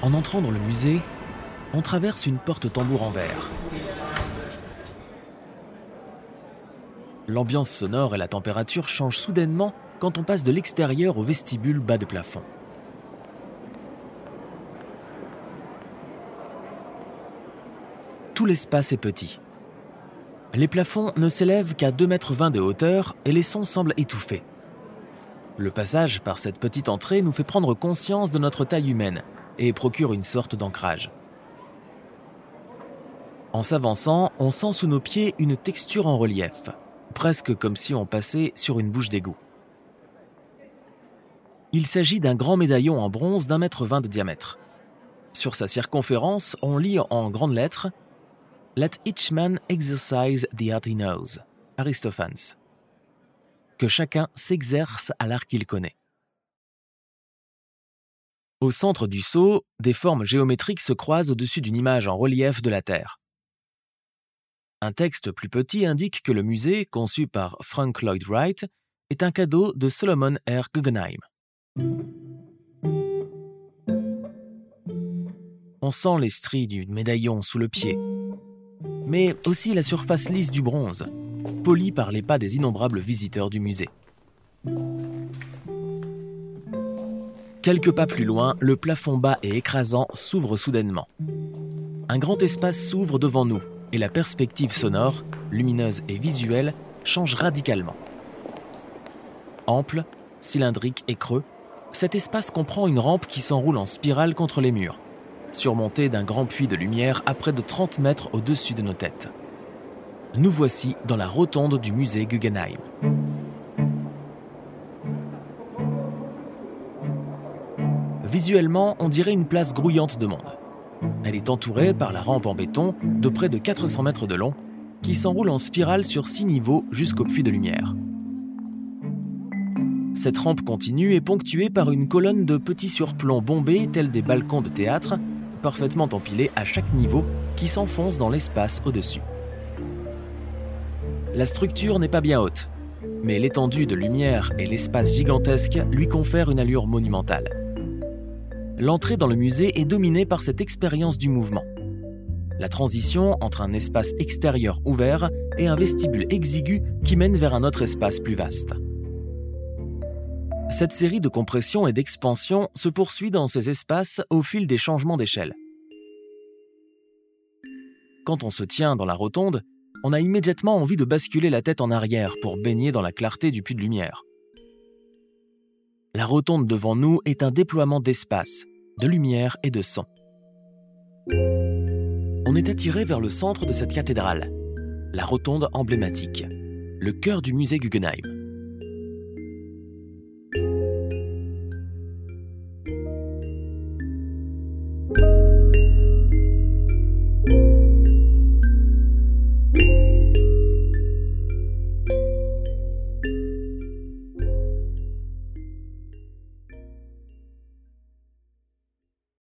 En entrant dans le musée, on traverse une porte tambour en verre. L'ambiance sonore et la température changent soudainement quand on passe de l'extérieur au vestibule bas de plafond. Tout l'espace est petit. Les plafonds ne s'élèvent qu'à 2,20 mètres de hauteur et les sons semblent étouffés. Le passage par cette petite entrée nous fait prendre conscience de notre taille humaine et procure une sorte d'ancrage. En s'avançant, on sent sous nos pieds une texture en relief, presque comme si on passait sur une bouche d'égout. Il s'agit d'un grand médaillon en bronze d'un mètre vingt de diamètre. Sur sa circonférence, on lit en grandes lettres Let each man exercise the art he knows. Aristophanes. Que chacun s'exerce à l'art qu'il connaît. Au centre du sceau, des formes géométriques se croisent au-dessus d'une image en relief de la Terre. Un texte plus petit indique que le musée, conçu par Frank Lloyd Wright, est un cadeau de Solomon R. Guggenheim. On sent les stries du médaillon sous le pied, mais aussi la surface lisse du bronze, polie par les pas des innombrables visiteurs du musée. Quelques pas plus loin, le plafond bas et écrasant s'ouvre soudainement. Un grand espace s'ouvre devant nous et la perspective sonore, lumineuse et visuelle change radicalement. Ample, cylindrique et creux, cet espace comprend une rampe qui s'enroule en spirale contre les murs, surmontée d'un grand puits de lumière à près de 30 mètres au-dessus de nos têtes. Nous voici dans la rotonde du musée Guggenheim. Visuellement, on dirait une place grouillante de monde. Elle est entourée par la rampe en béton de près de 400 mètres de long qui s'enroule en spirale sur six niveaux jusqu'au puits de lumière. Cette rampe continue est ponctuée par une colonne de petits surplombs bombés tels des balcons de théâtre, parfaitement empilés à chaque niveau qui s'enfoncent dans l'espace au-dessus. La structure n'est pas bien haute, mais l'étendue de lumière et l'espace gigantesque lui confèrent une allure monumentale l'entrée dans le musée est dominée par cette expérience du mouvement. La transition entre un espace extérieur ouvert et un vestibule exigu qui mène vers un autre espace plus vaste. Cette série de compression et d'expansion se poursuit dans ces espaces au fil des changements d'échelle. Quand on se tient dans la rotonde, on a immédiatement envie de basculer la tête en arrière pour baigner dans la clarté du puits de lumière. La rotonde devant nous est un déploiement d'espace, de lumière et de son. On est attiré vers le centre de cette cathédrale, la rotonde emblématique, le cœur du musée Guggenheim.